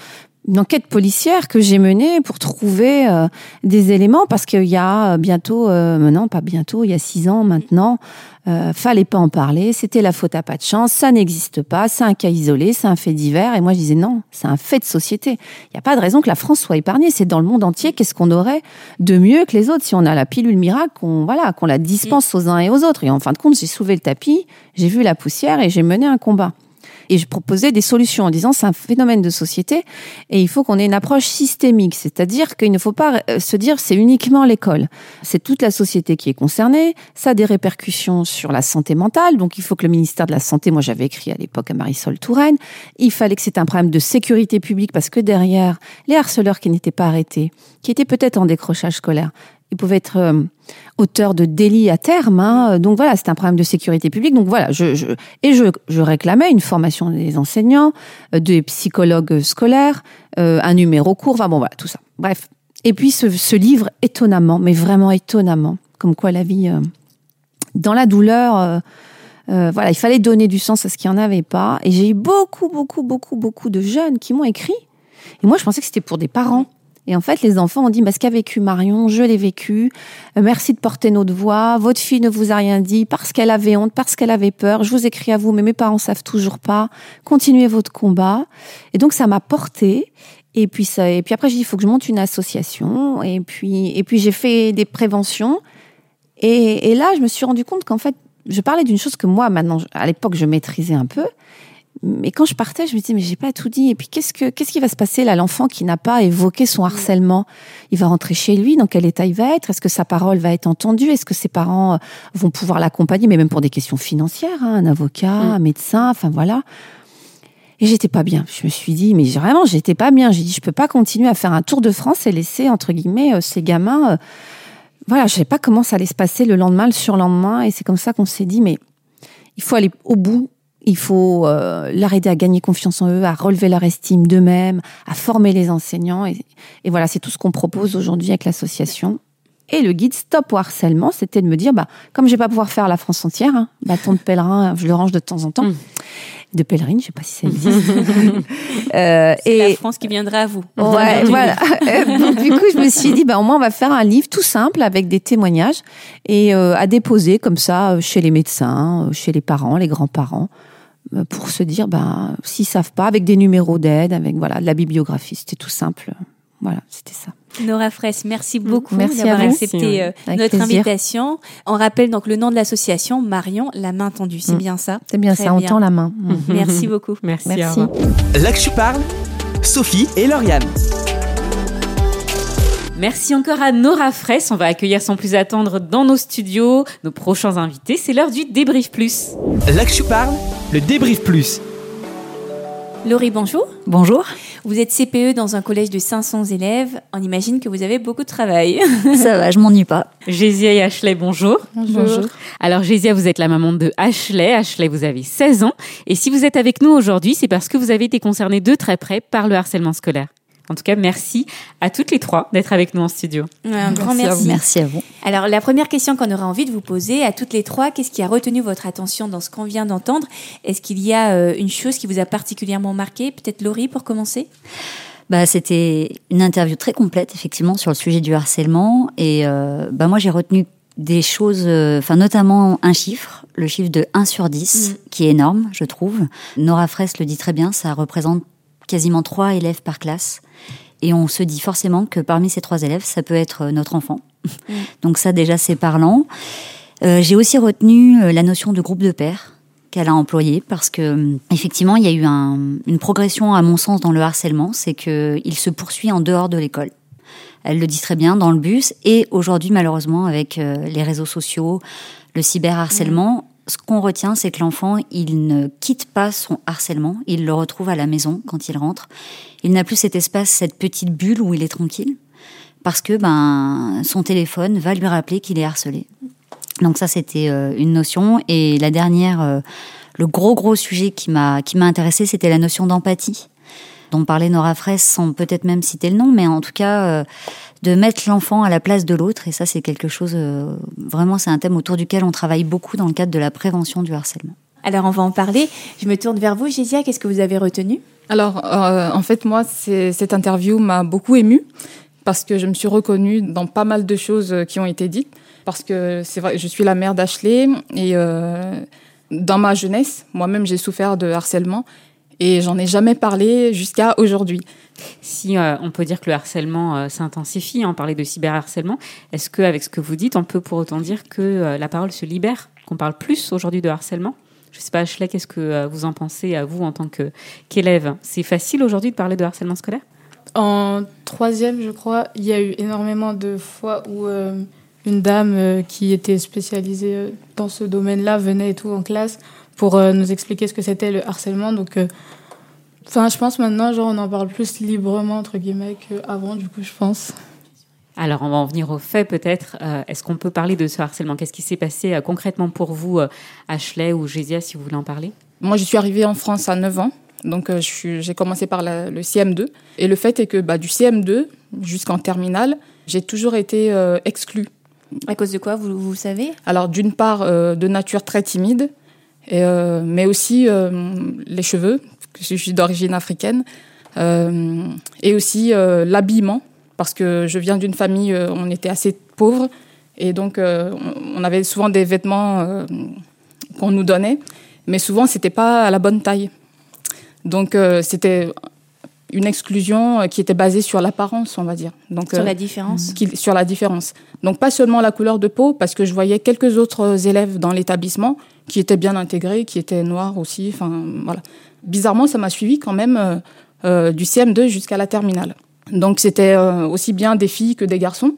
une enquête policière que j'ai menée pour trouver euh, des éléments parce qu'il y a euh, bientôt, euh, non pas bientôt, il y a six ans maintenant, euh, fallait pas en parler, c'était la faute à pas de chance, ça n'existe pas, c'est un cas isolé, c'est un fait divers. Et moi je disais non, c'est un fait de société. Il n'y a pas de raison que la France soit épargnée, c'est dans le monde entier. Qu'est-ce qu'on aurait de mieux que les autres si on a la pilule miracle, qu'on voilà, qu'on la dispense aux uns et aux autres. Et en fin de compte, j'ai soulevé le tapis, j'ai vu la poussière et j'ai mené un combat. Et je proposais des solutions en disant c'est un phénomène de société et il faut qu'on ait une approche systémique, c'est-à-dire qu'il ne faut pas euh, se dire c'est uniquement l'école. C'est toute la société qui est concernée, ça a des répercussions sur la santé mentale, donc il faut que le ministère de la Santé, moi j'avais écrit à l'époque à Marisol Touraine, il fallait que c'est un problème de sécurité publique parce que derrière, les harceleurs qui n'étaient pas arrêtés, qui étaient peut-être en décrochage scolaire, ils pouvaient être euh, auteurs de délits à terme. Hein. Donc voilà, c'est un problème de sécurité publique. Donc voilà, je, et je, réclamais une formation des enseignants, euh, des psychologues scolaires, euh, un numéro court. Enfin bon, voilà, tout ça. Bref. Et puis ce, livre, étonnamment, mais vraiment étonnamment, comme quoi la vie dans la douleur. voilà, il fallait donner du sens à ce qu'il n'y en avait pas. Et j'ai eu beaucoup, beaucoup, beaucoup, beaucoup de jeunes qui m'ont écrit. Et moi, je pensais que c'était pour des parents. Et en fait, les enfants ont dit, bah, ce qu'a vécu Marion, je l'ai vécu. Euh, merci de porter notre voix. Votre fille ne vous a rien dit parce qu'elle avait honte, parce qu'elle avait peur. Je vous écris à vous, mais mes parents savent toujours pas. Continuez votre combat. Et donc, ça m'a porté. Et puis ça, et puis après, j'ai dit, il faut que je monte une association. Et puis, et puis j'ai fait des préventions. Et, et là, je me suis rendu compte qu'en fait, je parlais d'une chose que moi, maintenant, à l'époque, je maîtrisais un peu. Mais quand je partais, je me disais, mais j'ai pas tout dit. Et puis, qu'est-ce que, qu'est-ce qui va se passer là? L'enfant qui n'a pas évoqué son harcèlement, il va rentrer chez lui? Dans quel état il va être? Est-ce que sa parole va être entendue? Est-ce que ses parents euh, vont pouvoir l'accompagner? Mais même pour des questions financières, hein, un avocat, mm. un médecin, enfin voilà. Et j'étais pas bien. Je me suis dit, mais vraiment, j'étais pas bien. J'ai dit, je peux pas continuer à faire un tour de France et laisser, entre guillemets, euh, ces gamins, euh, voilà, je savais pas comment ça allait se passer le lendemain, le surlendemain. Et c'est comme ça qu'on s'est dit, mais il faut aller au bout il faut euh, l'arrêter à gagner confiance en eux, à relever leur estime d'eux-mêmes, à former les enseignants. Et, voilà, c'est tout ce qu'on propose aujourd'hui avec l'association. Et le guide Stop au harcèlement, c'était de me dire, bah, comme je vais pas pouvoir faire la France entière, hein, bâton de pèlerin, je le range de temps en temps. Mm. De pèlerine, je sais pas si ça existe. euh, et la France qui viendra à vous. Ouais, voilà. Donc, du coup, je me suis dit, bah, au moins, on va faire un livre tout simple avec des témoignages et euh, à déposer comme ça chez les médecins, chez les parents, les grands-parents. Euh, pour se dire, ben, s'ils savent pas, avec des numéros d'aide, avec voilà, de la bibliographie, c'était tout simple. Voilà, c'était ça. Nora Fraisse, merci beaucoup d'avoir accepté euh, notre invitation. On rappelle donc le nom de l'association, Marion, la main tendue. C'est mm. bien ça C'est bien ça, on tend la main. Merci beaucoup. Merci. merci. Là que tu parles, Sophie et Lauriane. Merci encore à Nora Fraisse. On va accueillir sans plus attendre dans nos studios nos prochains invités. C'est l'heure du débrief plus. Là que tu parles, le débrief plus. Laurie, bonjour. Bonjour. Vous êtes CPE dans un collège de 500 élèves. On imagine que vous avez beaucoup de travail. Ça va, je m'ennuie pas. Gésia et Ashley, bonjour. bonjour. Alors Gésia, vous êtes la maman de Ashley. Ashley, vous avez 16 ans. Et si vous êtes avec nous aujourd'hui, c'est parce que vous avez été concernée de très près par le harcèlement scolaire. En tout cas, merci à toutes les trois d'être avec nous en studio. Un grand merci. Merci à vous. Alors, la première question qu'on aura envie de vous poser à toutes les trois, qu'est-ce qui a retenu votre attention dans ce qu'on vient d'entendre? Est-ce qu'il y a euh, une chose qui vous a particulièrement marqué? Peut-être Laurie pour commencer? Bah, c'était une interview très complète, effectivement, sur le sujet du harcèlement. Et euh, bah, moi, j'ai retenu des choses, euh, enfin notamment un chiffre, le chiffre de 1 sur 10, mm. qui est énorme, je trouve. Nora Fraisse le dit très bien, ça représente quasiment 3 élèves par classe. Et on se dit forcément que parmi ces trois élèves, ça peut être euh, notre enfant. Mm. Donc ça déjà c'est parlant. Euh, j'ai aussi retenu euh, la notion de groupe de pairs qu'elle a employée parce que effectivement il y a eu une progression à mon sens dans le harcèlement, c'est que il se poursuit en dehors de l'école. Elle le dit très bien dans le bus et aujourd'hui malheureusement avec les réseaux sociaux, le cyberharcèlement, ce qu'on retient, c'est que l'enfant, il ne quitte pas son harcèlement, il le retrouve à la maison quand il rentre. Il n'a plus cet espace, cette petite bulle où il est tranquille, parce que ben son téléphone va lui rappeler qu'il est harcelé. Donc ça, c'était euh, une notion. Et la dernière, euh, le gros gros sujet qui m'a qui m'a intéressé, c'était la notion d'empathie dont parlait Nora Fraisse, sans peut-être même citer le nom, mais en tout cas euh, de mettre l'enfant à la place de l'autre. Et ça, c'est quelque chose, euh, vraiment, c'est un thème autour duquel on travaille beaucoup dans le cadre de la prévention du harcèlement. Alors, on va en parler. Je me tourne vers vous, Gésia. Qu'est-ce que vous avez retenu? Alors, euh, en fait, moi, cette interview m'a beaucoup émue parce que je me suis reconnue dans pas mal de choses qui ont été dites. Parce que c'est vrai, je suis la mère d'Ashley et dans ma jeunesse, moi-même, j'ai souffert de harcèlement et j'en ai jamais parlé jusqu'à aujourd'hui. Si euh, on peut dire que le harcèlement euh, s'intensifie, on parlait de cyberharcèlement, est-ce qu'avec ce que vous dites, on peut pour autant dire que euh, la parole se libère, qu'on parle plus aujourd'hui de harcèlement? Je ne sais pas, Ashley, qu'est-ce que vous en pensez à vous en tant qu'élève? C'est facile aujourd'hui de parler de harcèlement scolaire? En troisième, je crois, il y a eu énormément de fois où une dame qui était spécialisée dans ce domaine-là venait et tout en classe pour nous expliquer ce que c'était le harcèlement. Donc Enfin, je pense maintenant, genre, on en parle plus librement, entre guillemets, qu'avant, du coup, je pense. Alors, on va en venir aux faits peut-être. Euh, est-ce qu'on peut parler de ce harcèlement? Qu'est-ce qui s'est passé euh, concrètement pour vous, euh, Ashley ou Gésia, si vous voulez en parler? Moi, je suis arrivée en France à 9 ans. Donc, j'ai commencé par le CM2. Et le fait est que bah, du CM2 jusqu'en terminale, j'ai toujours été exclue. À cause de quoi, vous, vous savez? Alors, d'une part, de nature très timide, et, mais aussi les cheveux, je suis d'origine africaine, et aussi l'habillement parce que je viens d'une famille, euh, on était assez pauvres, et donc euh, on avait souvent des vêtements euh, qu'on nous donnait, mais souvent c'était pas à la bonne taille. Donc c'était une exclusion qui était basée sur l'apparence, on va dire. Donc, sur la différence Sur la différence. Donc pas seulement la couleur de peau, parce que je voyais quelques autres élèves dans l'établissement qui étaient bien intégrés, qui étaient noirs aussi. Enfin, voilà. Bizarrement, ça m'a suivi quand même du CM2 jusqu'à la terminale. Donc c'était euh, aussi bien des filles que des garçons.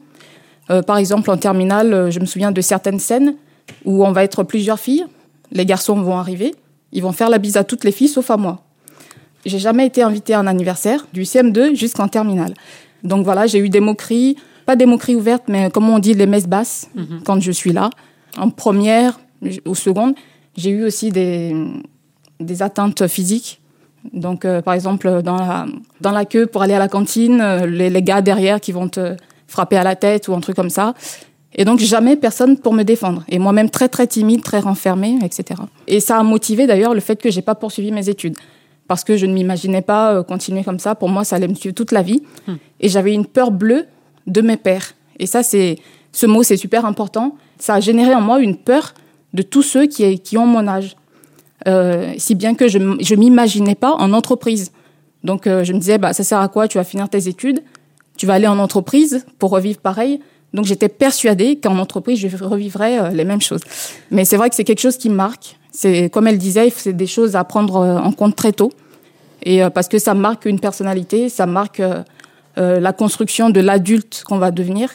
Euh, par exemple, en terminale, euh, je me souviens de certaines scènes où on va être plusieurs filles. Les garçons vont arriver, ils vont faire la bise à toutes les filles sauf à moi. J'ai jamais été invitée à un anniversaire du CM2 jusqu'en terminale. Donc voilà, j'ai eu des moqueries, pas des moqueries ouvertes, mais comme on dit, les messes basses mhm. quand je suis là. En première ou seconde, j'ai eu aussi des, des atteintes physiques donc, euh, par exemple, dans la, dans la queue pour aller à la cantine, euh, les, les, gars derrière qui vont te frapper à la tête ou un truc comme ça. Et donc, jamais personne pour me défendre. Et moi-même, très, très timide, très renfermée, etc. Et ça a motivé d'ailleurs le fait que j'ai pas poursuivi mes études. Parce que je ne m'imaginais pas euh, continuer comme ça. Pour moi, ça allait me suivre toute la vie. Hmm. Et j'avais une peur bleue de mes pères. Et ça, c'est, ce mot, c'est super important. Ça a généré en moi une peur de tous ceux qui, qui ont mon âge. Euh, si bien que je ne m'imaginais pas en entreprise. Donc euh, je me disais, bah, ça sert à quoi? Tu vas finir tes études, tu vas aller en entreprise pour revivre pareil. Donc j'étais persuadée qu'en entreprise, je revivrais euh, les mêmes choses. Mais c'est vrai que c'est quelque chose qui marque. C'est comme elle disait, c'est des choses à prendre en compte très tôt. Et parce que ça marque une personnalité, ça marque la construction de l'adulte qu'on va devenir.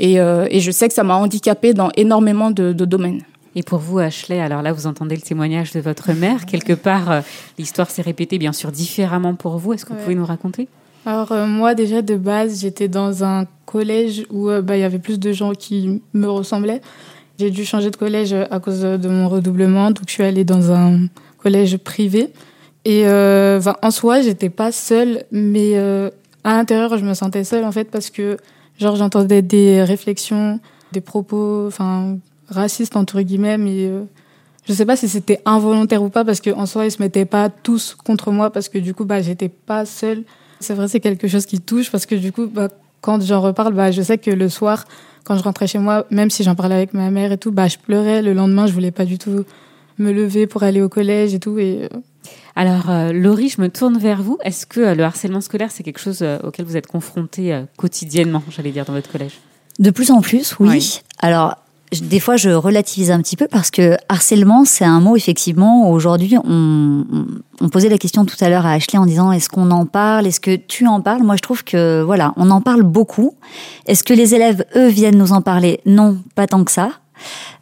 Et, et, je sais que ça m'a handicapée dans énormément de, de domaines. Et pour vous, Ashley, alors là, vous entendez le témoignage de votre mère. Quelque part, euh, l'histoire s'est répétée, bien sûr, différemment pour vous. Est-ce que vous pouvez nous raconter? Alors, euh, moi, déjà, de base, j'étais dans un collège où euh, bah, il y avait plus de gens qui me ressemblaient. J'ai dû changer de collège à cause de mon redoublement. Donc, je suis allée dans un collège privé. Et en soi, j'étais pas seule, mais à l'intérieur, je me sentais seule, en fait, parce que, genre, j'entendais des réflexions, des propos, enfin, raciste entre guillemets, mais euh, je sais pas si c'était involontaire ou pas parce qu'en soi ils se mettaient pas tous contre moi parce que du coup bah j'étais pas seule. C'est vrai c'est quelque chose qui touche parce que du coup bah, quand j'en reparle bah je sais que le soir quand je rentrais chez moi même si j'en parlais avec ma mère et tout bah je pleurais le lendemain je voulais pas du tout me lever pour aller au collège et tout et euh, alors, euh, Laurie, je me tourne vers vous. Est-ce que le harcèlement scolaire, c'est quelque chose auquel vous êtes confronté quotidiennement, j'allais dire, dans votre collège? De plus en plus, oui. oui. Alors, des fois, je relativise un petit peu parce que harcèlement, c'est un mot, effectivement, aujourd'hui, on, posait la question tout à l'heure à Ashley en disant est-ce qu'on en parle? Est-ce que tu en parles? Moi, je trouve que, voilà, on en parle beaucoup. Est-ce que les élèves, eux, viennent nous en parler? Non, pas tant que ça.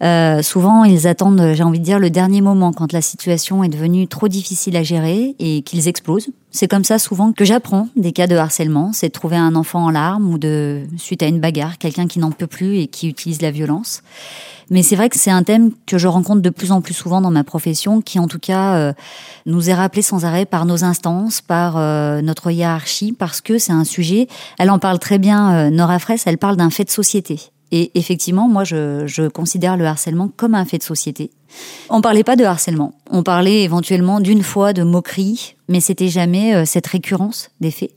Euh, souvent, ils attendent, j'ai envie de dire, le dernier moment quand la situation est devenue trop difficile à gérer et qu'ils explosent. C'est comme ça souvent que j'apprends des cas de harcèlement, c'est de trouver un enfant en larmes ou de, suite à une bagarre, quelqu'un qui n'en peut plus et qui utilise la violence. Mais c'est vrai que c'est un thème que je rencontre de plus en plus souvent dans ma profession, qui en tout cas euh, nous est rappelé sans arrêt par nos instances, par euh, notre hiérarchie, parce que c'est un sujet. Elle en parle très bien, Nora Fraisse. Elle parle d'un fait de société. Et effectivement, moi, je, considère le harcèlement comme un fait de société. On parlait pas de harcèlement. On parlait éventuellement d'une fois de moquerie, mais c'était jamais euh, cette récurrence des faits.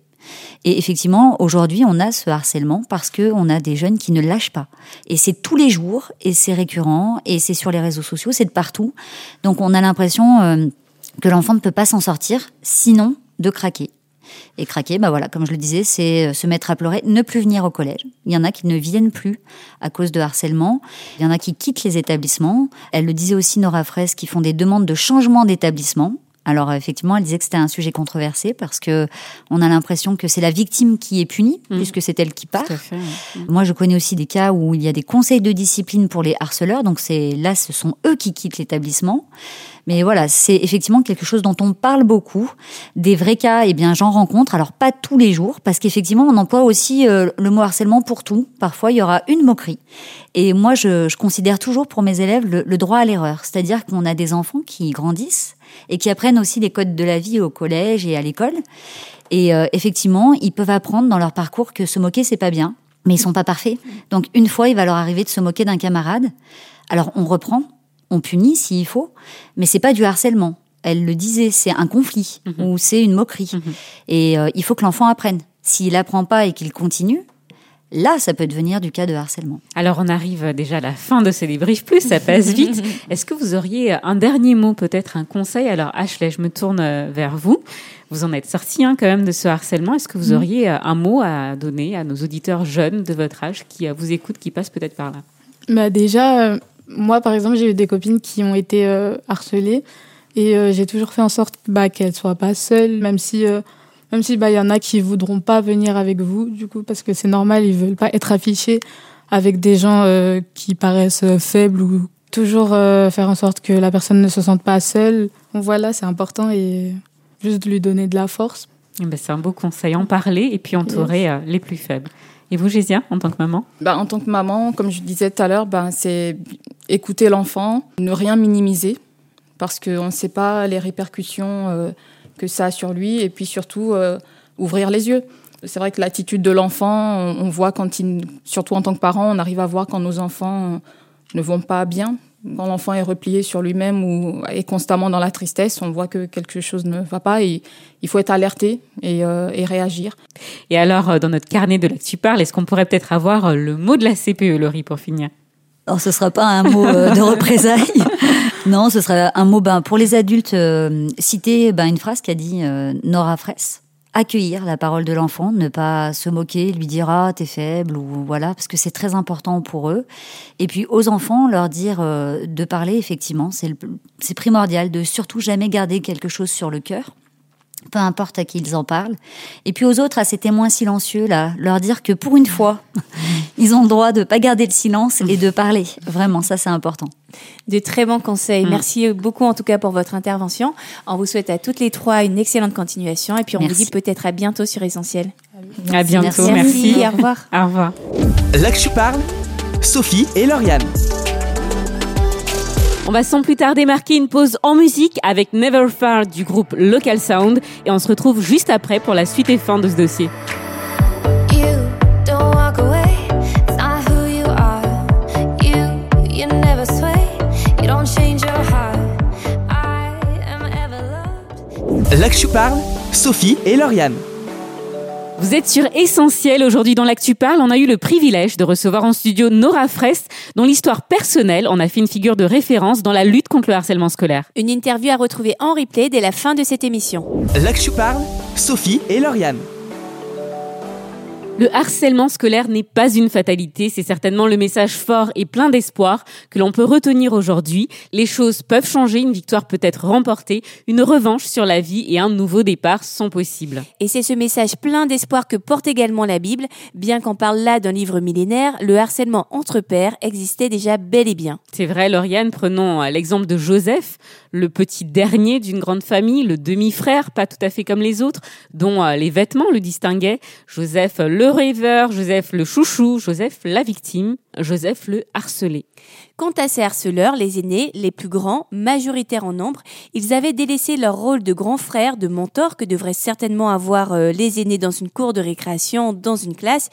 Et effectivement, aujourd'hui, on a ce harcèlement parce que on a des jeunes qui ne lâchent pas. Et c'est tous les jours, et c'est récurrent, et c'est sur les réseaux sociaux, c'est de partout. Donc, on a l'impression euh, que l'enfant ne peut pas s'en sortir, sinon de craquer. Et craquer, bah voilà, comme je le disais, c'est euh, se mettre à pleurer, ne plus venir au collège. Il y en a qui ne viennent plus à cause de harcèlement. Il y en a qui quittent les établissements. Elle le disait aussi, Nora Fraisse, qui font des demandes de changement d'établissement. Alors effectivement, elle disait que c'était un sujet controversé parce que on a l'impression que c'est la victime qui est punie Mmh. puisque c'est elle qui part. Tout à fait. ouais. Moi, je connais aussi des cas où il y a des conseils de discipline pour les harceleurs, donc c'est là, ce sont eux qui quittent l'établissement. Mais voilà, c'est effectivement quelque chose dont on parle beaucoup. Des vrais cas, eh bien, j'en rencontre. Alors pas tous les jours, parce qu'effectivement, on emploie aussi euh, le mot harcèlement pour tout. Parfois, il y aura une moquerie. Et moi, je, je considère toujours pour mes élèves le, le droit à l'erreur, c'est-à-dire qu'on a des enfants qui grandissent et qui apprennent aussi les codes de la vie au collège et à l'école. Et euh, effectivement, ils peuvent apprendre dans leur parcours que se moquer, c'est pas bien, mais ils sont pas parfaits. Donc une fois, il va leur arriver de se moquer d'un camarade. Alors on reprend, on punit s'il faut, mais c'est pas du harcèlement. Elle le disait, c'est un conflit ou c'est une moquerie. Et euh, il faut que l'enfant apprenne. S'il apprend pas et qu'il continue, là, ça peut devenir du cas de harcèlement. Alors, on arrive déjà à la fin de ce débrief plus, ça passe vite. Est-ce que vous auriez un dernier mot, peut-être un conseil? Alors, Ashley, je me tourne euh, vers vous. Vous en êtes sorti hein, quand même de ce harcèlement. Est-ce que vous Mhm. auriez euh, un mot à donner à nos auditeurs jeunes de votre âge qui euh, vous écoutent, qui passent peut-être par là? Bah déjà, euh, moi par exemple, j'ai eu des copines qui ont été euh, harcelées et euh, j'ai toujours fait en sorte bah, qu'elles soient pas seules, même si euh, même si bah il y en a qui voudront pas venir avec vous du coup parce que c'est normal, ils veulent pas être affichés avec des gens euh, qui paraissent euh, faibles ou toujours euh, faire en sorte que la personne ne se sente pas seule. Donc voilà, c'est important et juste lui donner de la force. Eh ben, C'est un beau conseil, en parler et puis entourer euh, les plus faibles. Et vous, Gésia, en tant que maman? Ben, en tant que maman, comme je disais tout à l'heure, ben, c'est écouter l'enfant, ne rien minimiser, parce qu'on ne sait pas les répercussions euh, que ça a sur lui, et puis surtout euh, ouvrir les yeux. C'est vrai que l'attitude de l'enfant, on, voit quand il, surtout en tant que parent, on arrive à voir quand nos enfants euh, ne vont pas bien. Quand l'enfant est replié sur lui-même ou est constamment dans la tristesse, on voit que quelque chose ne va pas et il faut être alerté et, euh, réagir. Et alors, dans notre carnet de l'actu parle, est-ce qu'on pourrait peut-être avoir le mot de la CPE, Laurie, pour finir? Alors, ce sera pas un mot euh, de représailles. non, ce sera un mot ben, pour les adultes. euh, citer ben, une phrase qu'a dit euh, Nora Fraisse. Accueillir la parole de l'enfant, ne pas se moquer, lui dire ah t'es faible ou voilà parce que c'est très important pour eux. Et puis aux enfants leur dire de parler effectivement, c'est primordial de surtout jamais garder quelque chose sur le cœur peu importe à qui ils en parlent. Et puis aux autres, à ces témoins silencieux, là, leur dire que pour une fois, ils ont le droit de pas garder le silence et de parler. Vraiment, ça c'est important. De très bons conseils. Mm. Merci beaucoup en tout cas pour votre intervention. On vous souhaite à toutes les trois une excellente continuation et puis on Merci. vous dit peut-être à bientôt sur Essentiel. À bientôt, Merci. merci. Au revoir. Au revoir. Là que tu parles, Sophie et Lauriane. On va sans plus tarder marquer une pause en musique avec Never Far du groupe Local Sound. Et on se retrouve juste après pour la suite et fin de ce dossier. Tu parles, Sophie et Lauriane. Vous êtes sur Essentiel. Aujourd'hui, dans l'Actu Parle, on a eu le privilège de recevoir en studio Nora Frest, dont l'histoire personnelle en a fait une figure de référence dans la lutte contre le harcèlement scolaire. Une interview à retrouver en replay dès la fin de cette émission. Là que tu parles, Sophie et Lauriane. Le harcèlement scolaire n'est pas une fatalité, c'est certainement le message fort et plein d'espoir que l'on peut retenir aujourd'hui. Les choses peuvent changer, une victoire peut être remportée, une revanche sur la vie et un nouveau départ sont possibles. Et c'est ce message plein d'espoir que porte également la Bible. Bien qu'on parle là d'un livre millénaire, le harcèlement entre pairs existait déjà bel et bien. C'est vrai, Lauriane, prenons euh, l'exemple de Joseph, le petit dernier d'une grande famille, le demi-frère, pas tout à fait comme les autres, dont euh, les vêtements le distinguaient. Joseph le rêveur, Joseph le chouchou, Joseph la victime, Joseph le harcelé. Quant à ces harceleurs, les aînés, les plus grands, majoritaires en nombre, ils avaient délaissé leur rôle de grand frère, de mentor que devraient certainement avoir euh, les aînés dans une cour de récréation, dans une classe,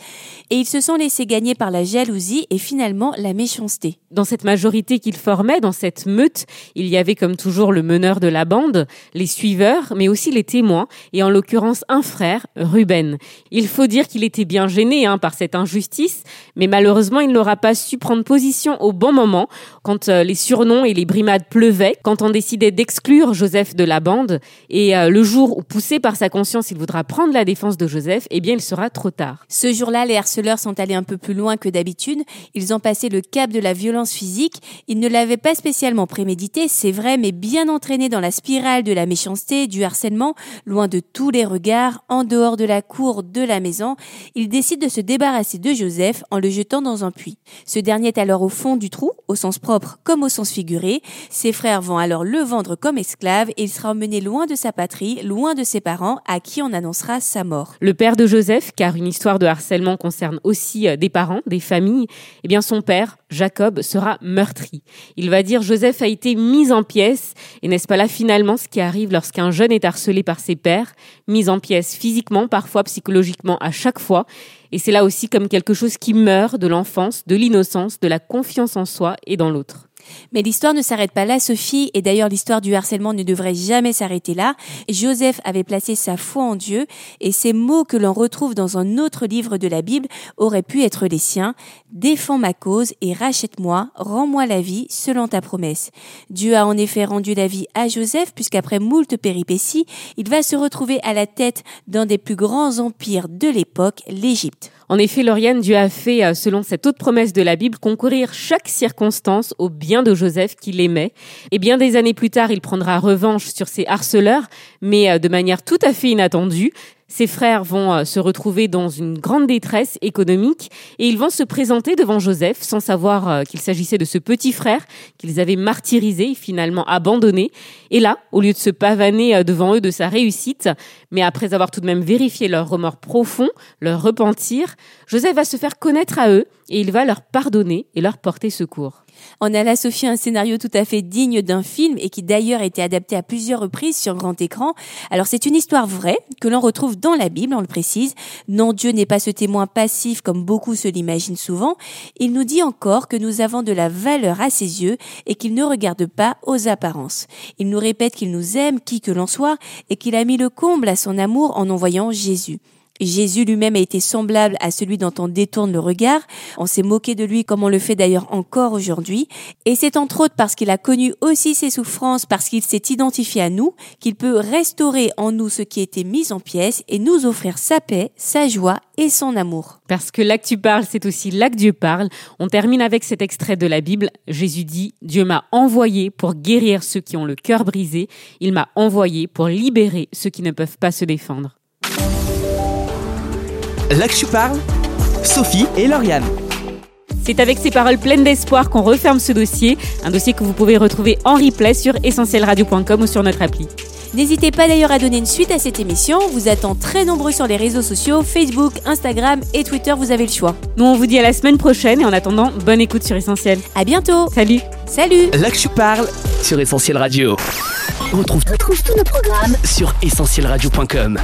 et ils se sont laissés gagner par la jalousie et finalement la méchanceté. Dans cette majorité qu'ils formaient, dans cette meute, il y avait comme toujours le meneur de la bande, les suiveurs, mais aussi les témoins, et en l'occurrence un frère, Ruben. Il faut dire qu'il était bien gêné hein, par cette injustice, mais malheureusement il n'aura n'aura pas su prendre position au bon moment, quand euh, les surnoms et les brimades pleuvaient, quand on décidait d'exclure Joseph de la bande, et euh, le jour où, poussé par sa conscience, il voudra prendre la défense de Joseph, eh bien, il sera trop tard. Ce jour-là, les harceleurs sont allés un peu plus loin que d'habitude. Ils ont passé le cap de la violence physique. Ils ne l'avaient pas spécialement prémédité, c'est vrai, mais bien entraînés dans la spirale de la méchanceté, du harcèlement, loin de tous les regards, en dehors de la cour de la maison, ils décident de se débarrasser de Joseph en le jetant dans un puits. Ce dernier est alors au fond du trou, au sens propre comme au sens figuré. Ses frères vont alors le vendre comme esclave et il sera emmené loin de sa patrie, loin de ses parents, à qui on annoncera sa mort. Le père de Joseph, car une histoire de harcèlement concerne aussi euh, des parents, des familles, eh bien son père, Jacob, sera meurtri. Il va dire Joseph a été mis en pièces, et n'est-ce pas là finalement ce qui arrive lorsqu'un jeune est harcelé par ses pères, mis en pièces physiquement, parfois psychologiquement, à chaque fois, et c'est là aussi comme quelque chose qui meurt de l'enfance, de l'innocence, de la confiance en soi et dans l'autre. Mais l'histoire ne s'arrête pas là, Sophie, et d'ailleurs l'histoire du harcèlement ne devrait jamais s'arrêter là. Joseph avait placé sa foi en Dieu, et ces mots que l'on retrouve dans un autre livre de la Bible auraient pu être les siens. Défends ma cause et rachète-moi, rends-moi la vie selon ta promesse. Dieu a en effet rendu la vie à Joseph, puisqu'après moult péripéties, il va se retrouver à la tête d'un des plus grands empires de l'époque, l'Égypte. En effet, Lauriane, Dieu a fait, euh, selon cette autre promesse de la Bible, concourir chaque circonstance au bien de Joseph qu'il aimait. Et bien des années plus tard, il prendra revanche sur ses harceleurs, mais euh, de manière tout à fait inattendue. Ses frères vont euh, se retrouver dans une grande détresse économique et ils vont se présenter devant Joseph sans savoir euh, qu'il s'agissait de ce petit frère qu'ils avaient martyrisé, finalement abandonné. Et là, au lieu de se pavaner euh, devant eux de sa réussite, mais après avoir tout de même vérifié leur remords profond, leur repentir, Joseph va se faire connaître à eux et il va leur pardonner et leur porter secours. On a là, Sophie, un scénario tout à fait digne d'un film et qui d'ailleurs a été adapté à plusieurs reprises sur grand écran. Alors c'est une histoire vraie que l'on retrouve dans la Bible, on le précise. Non, Dieu n'est pas ce témoin passif comme beaucoup se l'imaginent souvent. Il nous dit encore que nous avons de la valeur à ses yeux et qu'il ne regarde pas aux apparences. Il nous répète qu'il nous aime qui que l'on soit et qu'il a mis le comble à son amour en envoyant Jésus. Jésus lui-même a été semblable à celui dont on détourne le regard. On s'est moqué de lui comme on le fait d'ailleurs encore aujourd'hui. Et c'est entre autres parce qu'il a connu aussi ses souffrances, parce qu'il s'est identifié à nous, qu'il peut restaurer en nous ce qui était mis en pièces et nous offrir sa paix, sa joie et son amour. Parce que là que tu parles, c'est aussi là que Dieu parle. On termine avec cet extrait de la Bible. Jésus dit, Dieu m'a envoyé pour guérir ceux qui ont le cœur brisé. Il m'a envoyé pour libérer ceux qui ne peuvent pas se défendre. Je parle, Sophie et Lauriane. C'est avec ces paroles pleines d'espoir qu'on referme ce dossier, un dossier que vous pouvez retrouver en replay sur essentielradio.com ou sur notre appli. N'hésitez pas d'ailleurs à donner une suite à cette émission. On vous attend très nombreux sur les réseaux sociaux, Facebook, Instagram et Twitter, vous avez le choix. Nous, on vous dit à la semaine prochaine et en attendant, bonne écoute sur Essentiel. À bientôt. Salut. Salut. Je parle sur Essentiel Radio. On retrouve tous nos programmes sur essentielradio.com.